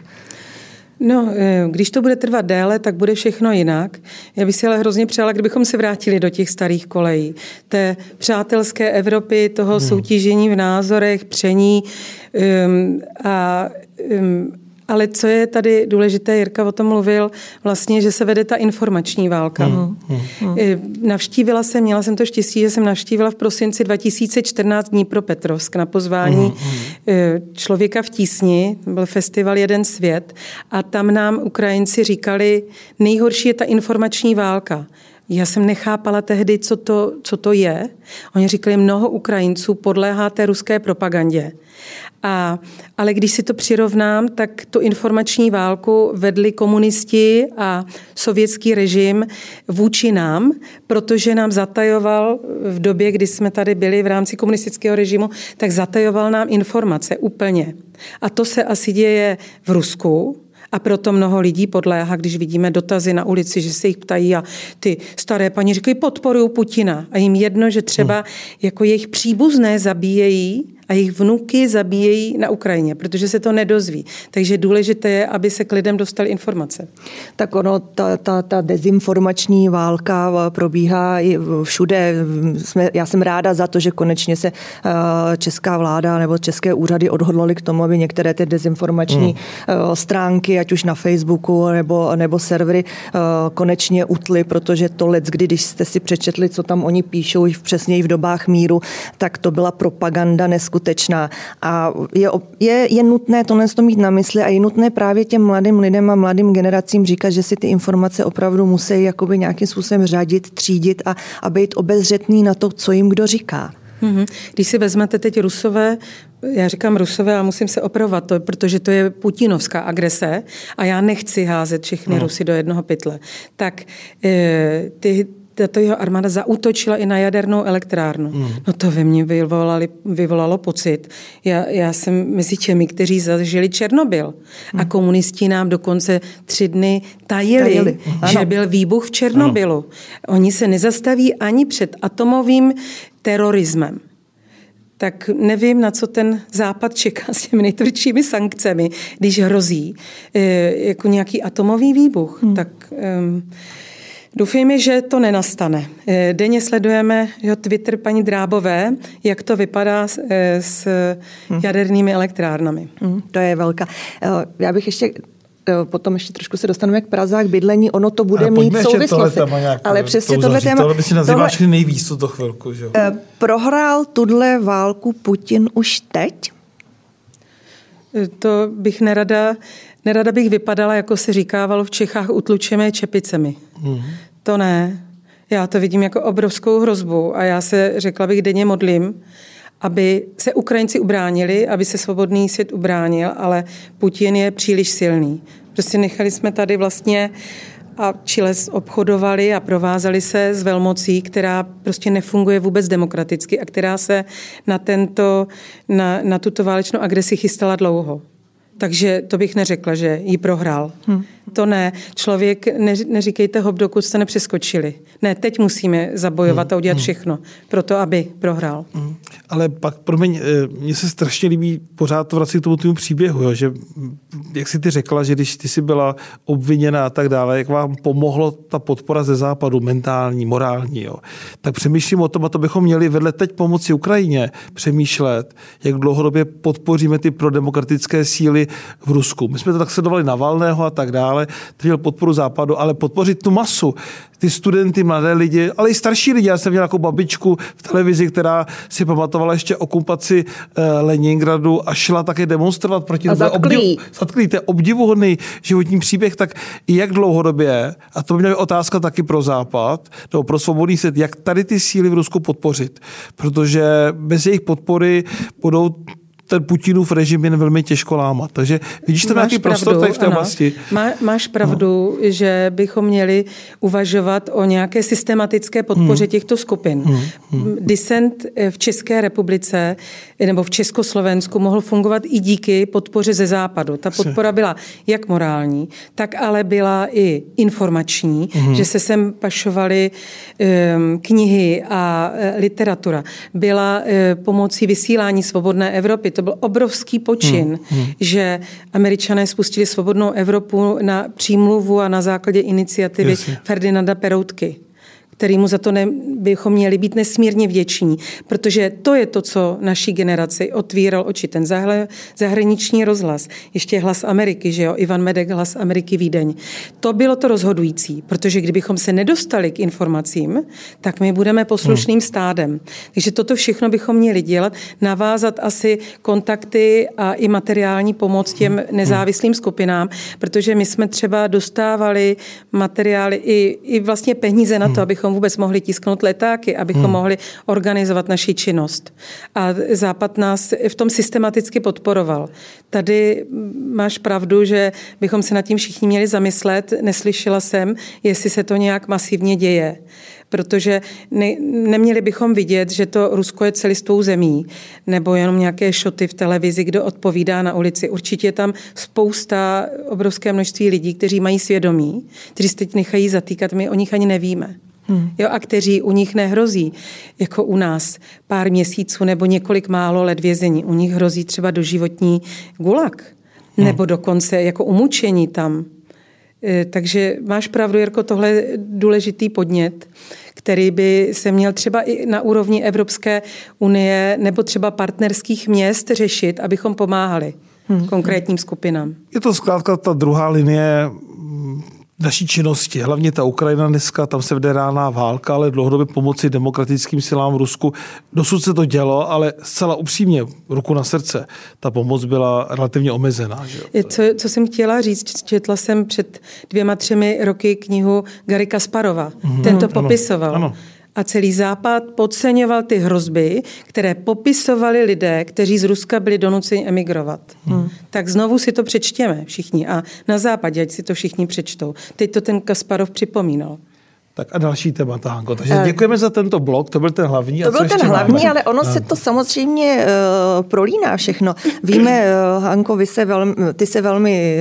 No, eh, když to bude trvat déle, tak bude všechno jinak. Já bych si ale hrozně přála, kdybychom se vrátili do těch starých kolejí. Té přátelské Evropy, toho hmm. soutěžení v názorech, pření um, a um, ale co je tady důležité, Jirka o tom mluvil, vlastně, že se vede ta informační válka. Hmm. Hmm. Navštívila jsem, měla jsem to štěstí, že jsem navštívila v prosinci 2014 dní pro Petrovsk na pozvání hmm. Eh, člověka v tísni, byl festival Jeden svět a tam nám Ukrajinci říkali, nejhorší je ta informační válka. Já jsem nechápala tehdy, co to, co to je. Oni říkali, mnoho Ukrajinců podléhá té ruské propagandě. A, ale když si to přirovnám, tak tu informační válku vedli komunisti a sovětský režim vůči nám, protože nám zatajoval v době, kdy jsme tady byli v rámci komunistického režimu, tak zatajoval nám informace úplně. A to se asi děje v Rusku, a proto mnoho lidí podléhá, když vidíme dotazy na ulici, že se jich ptají a ty staré paní říkají, podporují Putina. A jim jedno, že třeba hmm. jako jejich příbuzné zabíjejí a jejich vnuky zabíjejí na Ukrajině, protože se to nedozví. Takže důležité je, aby se k lidem dostaly informace. Tak ono, ta, ta, ta dezinformační válka eh, probíhá i všude. Jsme, já jsem ráda za to, že konečně se uh, česká vláda nebo české úřady odhodlaly k tomu, aby některé ty dezinformační hmm. uh, stránky, ať už na Facebooku nebo, nebo servery, konečně utly, protože to let, kdy, když jste si přečetli, co tam oni píšou, přesně v dobách míru, tak to byla propaganda neskutečná skutečná. A je, je, je nutné tohle to mít na mysli a je nutné právě těm mladým lidem a mladým generacím říkat, že si ty informace opravdu musí jakoby nějakým způsobem řadit, třídit a, a být obezřetný na to, co jim kdo říká. Mhm. Když si vezmete teď Rusové, já říkám Rusové a musím se opravovat, to, protože to je putinovská agrese a já nechci házet všechny no. Rusy do jednoho pytle. Tak e, ty, tato jeho armáda zautočila i na jadernou elektrárnu. Mm. No to ve mně vyvolali, vyvolalo pocit. Já, já jsem mezi těmi, kteří zažili Černobyl. Mm. A komunisti nám dokonce tři dny tajili, tajili. že byl výbuch v Černobylu. Ano. Oni se nezastaví ani před atomovým terorismem tak nevím, na co ten Západ čeká s těmi nejtvrdšími sankcemi, když hrozí e, jako nějaký atomový výbuch. Hmm. Tak... E, Doufejme, že to nenastane. Eh, denně sledujeme jo, Twitter paní Drábové, jak to vypadá s, eh, s jadernými elektrárnami. Hmm, to je velká. Eh, já bych ještě potom ještě trošku se dostaneme k Praze k bydlení, ono to bude mít souvislost. Ale přesně tohle téma... Tohle by si nazýváš tohle, nejvíc tuto chvilku. Že? Prohrál tuhle válku Putin už teď? To bych nerada, nerada bych vypadala, jako se říkávalo v Čechách, utlučeme čepicemi. Mm. To ne. Já to vidím jako obrovskou hrozbu a já se, řekla bych, denně modlím, aby se Ukrajinci ubránili, aby se svobodný svět ubránil, ale Putin je příliš silný. Prostě nechali jsme tady vlastně a Chile obchodovali a provázali se s velmocí, která prostě nefunguje vůbec demokraticky a která se na, tento, na, na tuto válečnou agresi chystala dlouho. Takže to bych neřekla, že ji prohrál. Hmm. To ne. Člověk, ne, neříkejte hop, dokud jste nepřeskočili. Ne, teď musíme zabojovat hmm. a udělat hmm. všechno pro to, aby prohrál. Hmm. Ale pak, promiň, eh, mně se strašně líbí pořád to vracet k tomu tomu příběhu, jo, že jak jsi ty řekla, že když ty jsi byla obviněna a tak dále, jak vám pomohlo ta podpora ze západu, mentální, morální, jo, tak přemýšlím o tom, a to bychom měli vedle teď pomoci Ukrajině přemýšlet, jak dlouhodobě podpoříme ty prodemokratické síly v Rusku. My jsme to tak sledovali na Valného a tak dále, měl podporu západu, ale podpořit tu masu, ty studenty, mladé lidi, ale i starší lidi. Já jsem měl jako babičku v televizi, která si pamatovala ještě okupaci uh, Leningradu a šla také demonstrovat proti a zatklí. Obdiv, to je obdivuhodný životní příběh, tak jak dlouhodobě, a to by měla otázka taky pro Západ, nebo pro svobodný svět, jak tady ty síly v Rusku podpořit. Protože bez jejich podpory budou ten Putinův režim je velmi těžko lámat. Takže vidíš tam nějaký pravdu, prostor tady v té ano. oblasti? Má, máš pravdu, no. že bychom měli uvažovat o nějaké systematické podpoře hmm. těchto skupin. Hmm. Hmm. Dissent v České republice nebo v Československu mohl fungovat i díky podpoře ze západu. Ta podpora byla jak morální, tak ale byla i informační, hmm. že se sem pašovaly um, knihy a uh, literatura. Byla uh, pomocí vysílání Svobodné Evropy. To to byl obrovský počin, hmm, hmm. že američané spustili svobodnou Evropu na přímluvu a na základě iniciativy Jasně. Ferdinanda Peroutky kterýmu za to ne, bychom měli být nesmírně vděční, protože to je to, co naší generaci otvíral oči. Ten zahle, zahraniční rozhlas, ještě hlas Ameriky, že jo, Ivan Medek, hlas Ameriky Vídeň. To bylo to rozhodující, protože kdybychom se nedostali k informacím, tak my budeme poslušným hmm. stádem. Takže toto všechno bychom měli dělat, navázat asi kontakty a i materiální pomoc těm hmm. nezávislým skupinám, protože my jsme třeba dostávali materiály i, i vlastně peníze na to, hmm. abychom abychom vůbec mohli tisknout letáky, abychom hmm. mohli organizovat naši činnost. A Západ nás v tom systematicky podporoval. Tady máš pravdu, že bychom se nad tím všichni měli zamyslet. Neslyšela jsem, jestli se to nějak masivně děje protože ne, neměli bychom vidět, že to Rusko je celistou zemí, nebo jenom nějaké šoty v televizi, kdo odpovídá na ulici. Určitě je tam spousta, obrovské množství lidí, kteří mají svědomí, kteří se teď nechají zatýkat, my o nich ani nevíme. Hmm. Jo, a kteří u nich nehrozí, jako u nás, pár měsíců nebo několik málo let vězení. U nich hrozí třeba doživotní gulag, hmm. nebo dokonce jako umučení tam. E, takže máš pravdu, Jirko, tohle je důležitý podnět, který by se měl třeba i na úrovni Evropské unie nebo třeba partnerských měst řešit, abychom pomáhali hmm. konkrétním skupinám. Je to zkrátka ta druhá linie naší činnosti. Hlavně ta Ukrajina dneska, tam se vede ráná válka, ale dlouhodobě pomoci demokratickým silám v Rusku. Dosud se to dělo, ale zcela upřímně, ruku na srdce, ta pomoc byla relativně omezená. Že? Co, co jsem chtěla říct, četla jsem před dvěma, třemi roky knihu Gary Kasparova. Mm-hmm. Ten to popisoval. Ano, ano a celý Západ podceňoval ty hrozby, které popisovali lidé, kteří z Ruska byli donuceni emigrovat. Hmm. Tak znovu si to přečtěme všichni a na západě, ať si to všichni přečtou. Teď to ten Kasparov připomínal. Tak a další témata, Hanko. Takže eh, děkujeme za tento blok, to byl ten hlavní. To a byl ten hlavní, máme? ale ono no. se to samozřejmě uh, prolíná všechno. Víme, uh, Hanko, vy se velmi, ty se velmi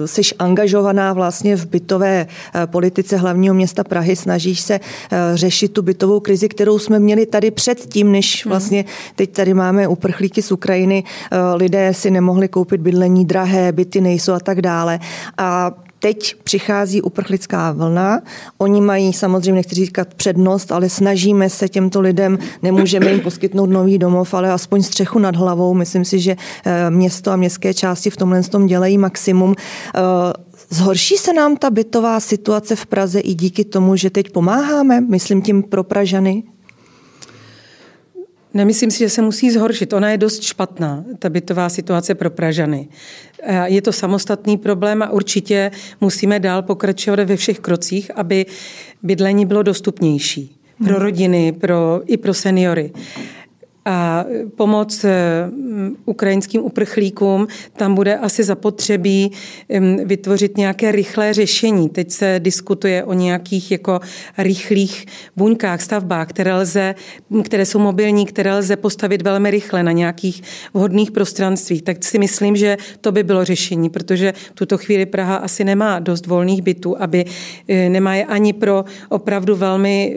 uh, jsi angažovaná vlastně v bytové uh, politice hlavního města Prahy, snažíš se uh, řešit tu bytovou krizi, kterou jsme měli tady předtím, než hmm. vlastně teď tady máme uprchlíky z Ukrajiny, uh, lidé si nemohli koupit bydlení, drahé byty nejsou a tak dále. A teď přichází uprchlická vlna. Oni mají samozřejmě, nechci říkat přednost, ale snažíme se těmto lidem, nemůžeme jim poskytnout nový domov, ale aspoň střechu nad hlavou. Myslím si, že eh, město a městské části v tomhle tom dělají maximum. Eh, zhorší se nám ta bytová situace v Praze i díky tomu, že teď pomáháme, myslím tím pro Pražany? Nemyslím si, že se musí zhoršit. Ona je dost špatná, ta bytová situace pro Pražany. Je to samostatný problém a určitě musíme dál pokračovat ve všech krocích, aby bydlení bylo dostupnější pro hmm. rodiny, pro, i pro seniory a pomoc eh, ukrajinským uprchlíkům, tam bude asi zapotřebí vytvořit nějaké rychlé řešení. Teď se diskutuje o nějakých jako rychlých buňkách, stavbách, které, lze, které jsou mobilní, které lze postavit velmi rychle na nějakých vhodných prostranstvích. Tak si myslím, že to by bylo řešení, protože v tuto chvíli Praha asi nemá dost volných bytů, aby eh, nemá je ani pro opravdu velmi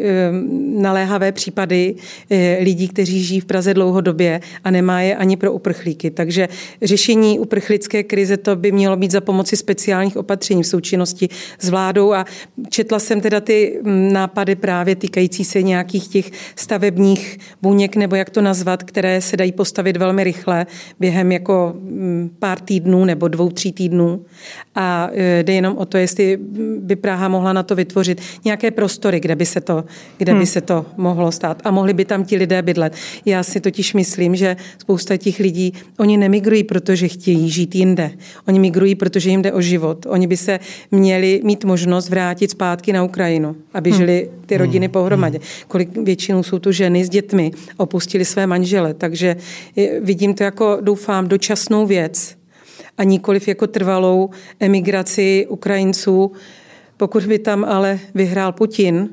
naléhavé případy eh, lidí, kteří žijí v Praze dlouhodobě a nemá je ani pro uprchlíky. Takže řešení uprchlické krize to by mělo být za pomoci speciálních opatření v součinnosti s vládou a četla jsem teda ty mm, nápady právě týkající se nějakých těch stavebních buněk, nebo jak to nazvat, které se dají postavit velmi rychle během jako mm, pár týdnů nebo dvou, tří týdnů. A e, jde jenom o to, jestli by Praha mohla na to vytvořit nějaké prostory, kde by se to, kde by hmm. se to mohlo stát. A mohli by tam ti lidé bydlet. Já si totiž myslím, že spousta těch lidí, oni nemigrují, protože chtějí žít jinde. Oni migrují, protože jim jde o život. Oni by se měli mít možnost vrátit zpátky na Ukrajinu, aby hmm. žili ty rodiny hmm. pohromadě. Kolik většinou jsou to ženy s dětmi, opustili své manžele. Takže vidím to jako, doufám, dočasnou věc a nikoliv jako trvalou emigraci Ukrajinců. Pokud by tam ale vyhrál Putin,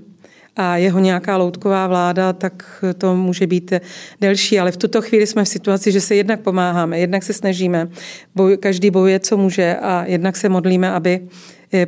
a jeho nějaká loutková vláda, tak to může být delší. Ale v tuto chvíli jsme v situaci, že se jednak pomáháme, jednak se snažíme, boj, každý bojuje, co může a jednak se modlíme, aby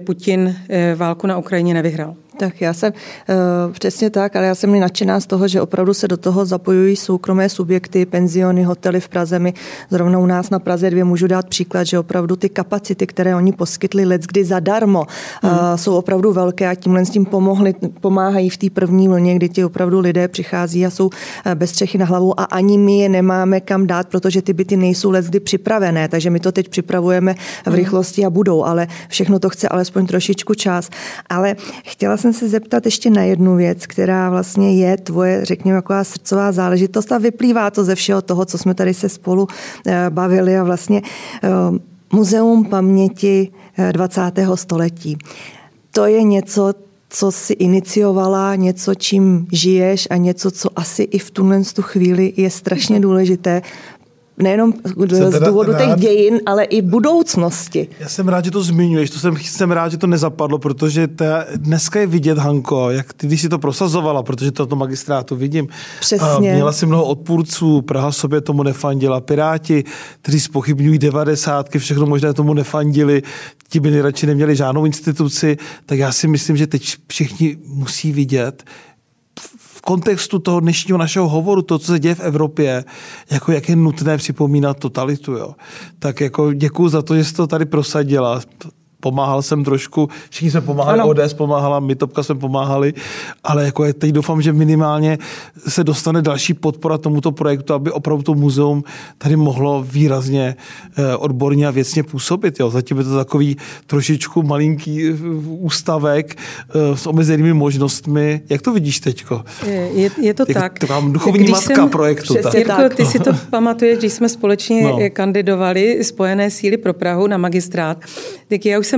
Putin eh, válku na Ukrajině nevyhrál. Tak já jsem uh, přesně tak, ale já jsem mi nadšená z toho, že opravdu se do toho zapojují soukromé subjekty, penziony, hotely v Praze. My zrovna u nás na Praze dvě můžu dát příklad, že opravdu ty kapacity, které oni poskytli let kdy zadarmo, hmm. uh, jsou opravdu velké a tímhle s tím pomohli, pomáhají v té první vlně, kdy ti opravdu lidé přichází a jsou bez střechy na hlavu a ani my je nemáme kam dát, protože ty byty nejsou let kdy připravené, takže my to teď připravujeme v hmm. rychlosti a budou, ale všechno to chce alespoň trošičku čas. Ale chtěla jsem se zeptat ještě na jednu věc, která vlastně je tvoje, řekněme, taková srdcová záležitost a vyplývá to ze všeho toho, co jsme tady se spolu eh, bavili a vlastně eh, Muzeum paměti 20. Eh, století. To je něco, co si iniciovala, něco, čím žiješ a něco, co asi i v tuhle tu chvíli je strašně důležité, nejenom z důvodu rád, těch dějin, ale i budoucnosti. Já jsem rád, že to zmiňuješ, to jsem, jsem rád, že to nezapadlo, protože ta, dneska je vidět, Hanko, jak ty, když si to prosazovala, protože to to magistrátu vidím. Přesně. A měla si mnoho odpůrců, Praha sobě tomu nefandila, Piráti, kteří spochybňují devadesátky, všechno možné tomu nefandili, ti by nejradši neměli žádnou instituci, tak já si myslím, že teď všichni musí vidět, kontextu toho dnešního našeho hovoru, to, co se děje v Evropě, jako jak je nutné připomínat totalitu. Jo. Tak jako děkuji za to, že jsi to tady prosadila pomáhal jsem trošku, všichni jsme pomáhali, ano. ODS pomáhala, my Topka jsme pomáhali, ale jako teď doufám, že minimálně se dostane další podpora tomuto projektu, aby opravdu to muzeum tady mohlo výrazně eh, odborně a věcně působit. Jo. Zatím je to takový trošičku malinký eh, ústavek eh, s omezenými možnostmi. Jak to vidíš teďko? Je, je to Jak, tak. To mám duchovní když matka jsem, projektu. Tak. Jirko, ty si to pamatuješ, když jsme společně no. kandidovali Spojené síly pro Prahu na magistrát, tak já už jsem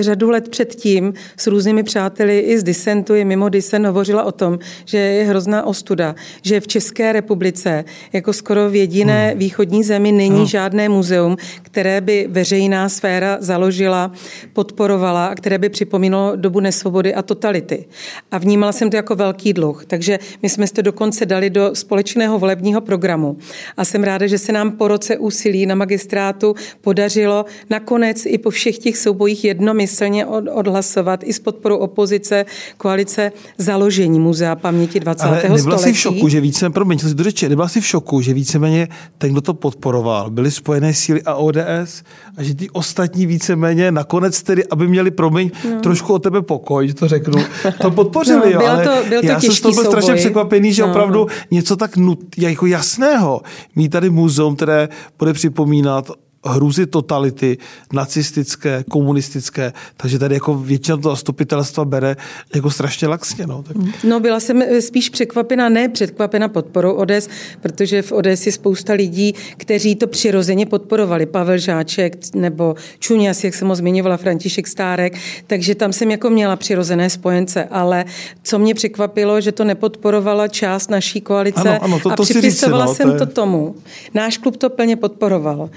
řadu let předtím s různými přáteli i z disentu, i mimo disen hovořila o tom, že je hrozná ostuda, že v České republice jako skoro v jediné hmm. východní zemi není hmm. žádné muzeum, které by veřejná sféra založila, podporovala a které by připomínalo dobu nesvobody a totality. A vnímala jsem to jako velký dluh. Takže my jsme to dokonce dali do společného volebního programu. A jsem ráda, že se nám po roce úsilí na magistrátu podařilo nakonec i po všech všech těch soubojích jednomyslně od, odhlasovat i s podporou opozice, koalice založení Muzea paměti 20. Ale nebyla století. si v šoku, že více, promiň, to si to řeči, nebyla si v šoku, že víceméně ten, kdo to podporoval, byly spojené síly a ODS a že ty ostatní víceméně nakonec tedy, aby měli, promiň, no. trošku o tebe pokoj, že to řeknu, to podpořili, no, jo, ale to, byl to já jsem z toho byl strašně překvapený, že no, opravdu no. něco tak nut, jako jasného, mít tady muzeum, které bude připomínat hrůzy totality, nacistické, komunistické, takže tady jako většina toho zastupitelstva bere jako strašně laxně. No, tak. no byla jsem spíš překvapena, ne překvapena podporou ODS, protože v ODS je spousta lidí, kteří to přirozeně podporovali. Pavel Žáček nebo Čuňas, jak jsem ho zmiňovala, František Stárek, takže tam jsem jako měla přirozené spojence, ale co mě překvapilo, že to nepodporovala část naší koalice ano, ano, to, to a připisovala říci, no, jsem to, je... to tomu. Náš klub to plně podporoval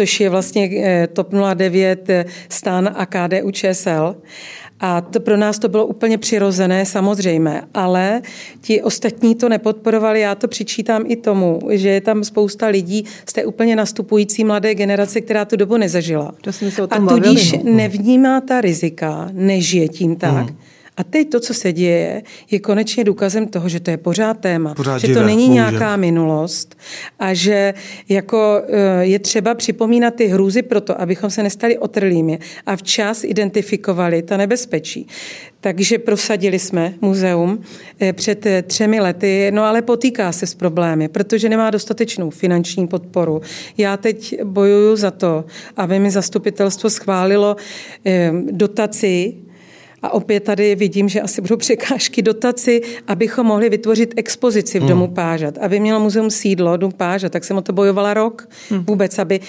což je vlastně eh, TOP 09, eh, STAN a KDU ČSL. A to pro nás to bylo úplně přirozené, samozřejmé, ale ti ostatní to nepodporovali. Já to přičítám i tomu, že je tam spousta lidí z té úplně nastupující mladé generace, která tu dobu nezažila. To jsme se o tom a tudíž bavili, no. nevnímá ta rizika, nežije tím tak. Mm. A teď to, co se děje, je konečně důkazem toho, že to je pořád téma, pořád že živé, to není bohužel. nějaká minulost a že jako eh, je třeba připomínat ty hrůzy proto, abychom se nestali otrlými a včas identifikovali ta nebezpečí. Takže prosadili jsme muzeum eh, před eh, třemi lety, no ale potýká se s problémy, protože nemá dostatečnou finanční podporu. Já teď bojuju za to, aby mi zastupitelstvo schválilo dotaci a opět tady vidím, že asi budou překážky dotaci, abychom mohli vytvořit expozici v domu hmm. Pážat, aby mělo muzeum sídlo, dům Pážat, tak jsem o to bojovala rok hmm. vůbec, aby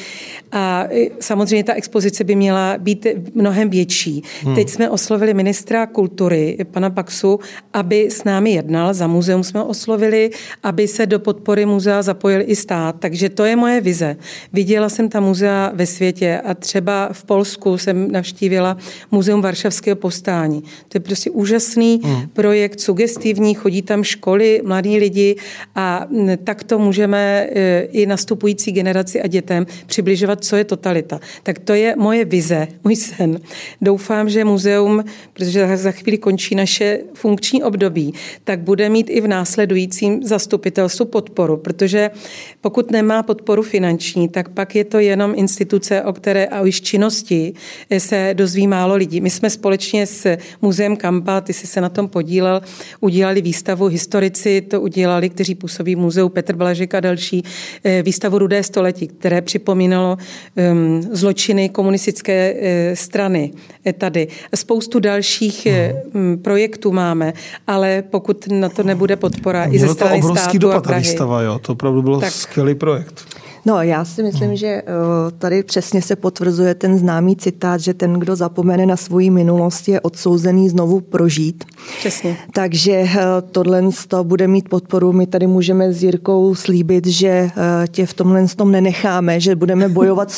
a samozřejmě ta expozice by měla být mnohem větší. Hmm. Teď jsme oslovili ministra kultury, pana Paxu, aby s námi jednal, za muzeum jsme oslovili, aby se do podpory muzea zapojil i stát, takže to je moje vize. Viděla jsem ta muzea ve světě a třeba v Polsku jsem navštívila muzeum Varšavského povstání vzdělávání. To je prostě úžasný mm. projekt, sugestivní, chodí tam školy, mladí lidi a takto můžeme e, i nastupující generaci a dětem přibližovat, co je totalita. Tak to je moje vize, můj sen. Doufám, že muzeum, protože za chvíli končí naše funkční období, tak bude mít i v následujícím zastupitelstvu podporu, protože pokud nemá podporu finanční, tak pak je to jenom instituce, o které a o již činnosti se dozví málo lidí. My jsme společně s Muzeem Kampa, ty jsi se na tom podílel, udělali výstavu historici, to udělali, kteří působí v muzeu Petr Blažek a další, eh, výstavu Rudé století, které připomínalo um, zločiny komunistické uh, strany eh, tady. Spoustu dalších um, projektů máme, ale pokud na to nebude podpora i ze strany to obrovský státu dopad a Prahy, výstava, jo. To opravdu byl tak. skvělý projekt. No, já si myslím, hmm. že eh, tady přesně se potvrzuje ten známý citát, že ten, kdo zapomene na svoji minulost, je odsouzený znovu prožít. Přesně. Takže eh, tohle to bude mít podporu. My tady můžeme s Jirkou slíbit, že eh, tě v tomhle tom nenecháme, že budeme bojovat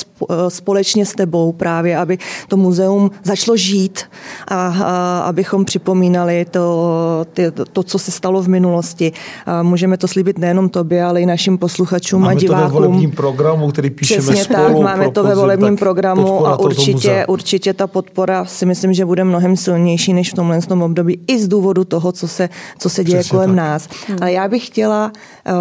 společně s tebou právě, aby to muzeum začalo žít a, a abychom připomínali to, to, to, co se stalo v minulosti. A můžeme to slíbit nejenom tobě, ale i našim posluchačům Máme a divákům programu, který píšeme Přesně spolu. tak, máme to ve volebním programu a určitě, určitě ta podpora si myslím, že bude mnohem silnější než v tomhle tom období i z důvodu toho, co se, co se děje Přesně kolem tak. nás. Hmm. Ale já bych chtěla uh,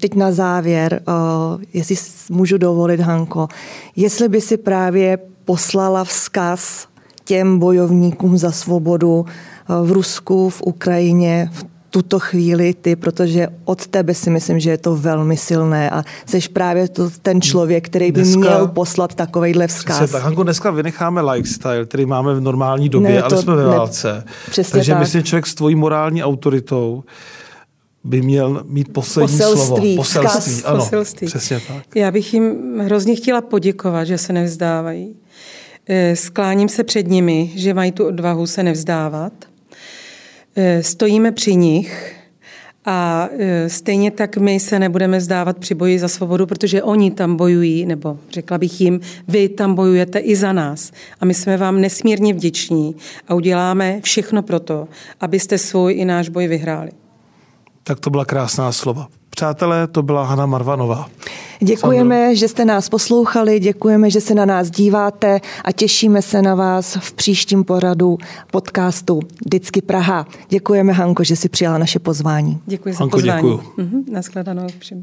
teď na závěr, uh, jestli můžu dovolit, Hanko, jestli by si právě poslala vzkaz těm bojovníkům za svobodu uh, v Rusku, v Ukrajině, v tuto chvíli ty, protože od tebe si myslím, že je to velmi silné a jsi právě to, ten člověk, který by dneska, měl poslat takovejhle vzkaz. Přesně, tak, Hanko, dneska vynecháme lifestyle, který máme v normální době, ne, ale jsme ve válce. Ne, Takže tak. myslím, člověk s tvojí morální autoritou by měl mít poslední Poselství, slovo. Poselství. Vzkaz. Ano, Poselství. přesně tak. Já bych jim hrozně chtěla poděkovat, že se nevzdávají. Eh, skláním se před nimi, že mají tu odvahu se nevzdávat – stojíme při nich a eh, stejně tak my se nebudeme zdávat při boji za svobodu, protože oni tam bojují, nebo řekla bych jim, vy tam bojujete i za nás. A my jsme vám nesmírně vděční a uděláme všechno pro to, abyste svůj i náš boj vyhráli. Tak to byla krásná slova. Přátelé, to byla Hana Marvanová. Děkujeme, Sandro. že jste nás poslouchali, děkujeme, že se na nás díváte a těšíme se na vás v příštím poradu podcastu Vždycky Praha. Děkujeme, Hanko, že si přijala naše pozvání. Děkuji za Hanko, pozvání. Děkuji. Mhm, naschledanou všem.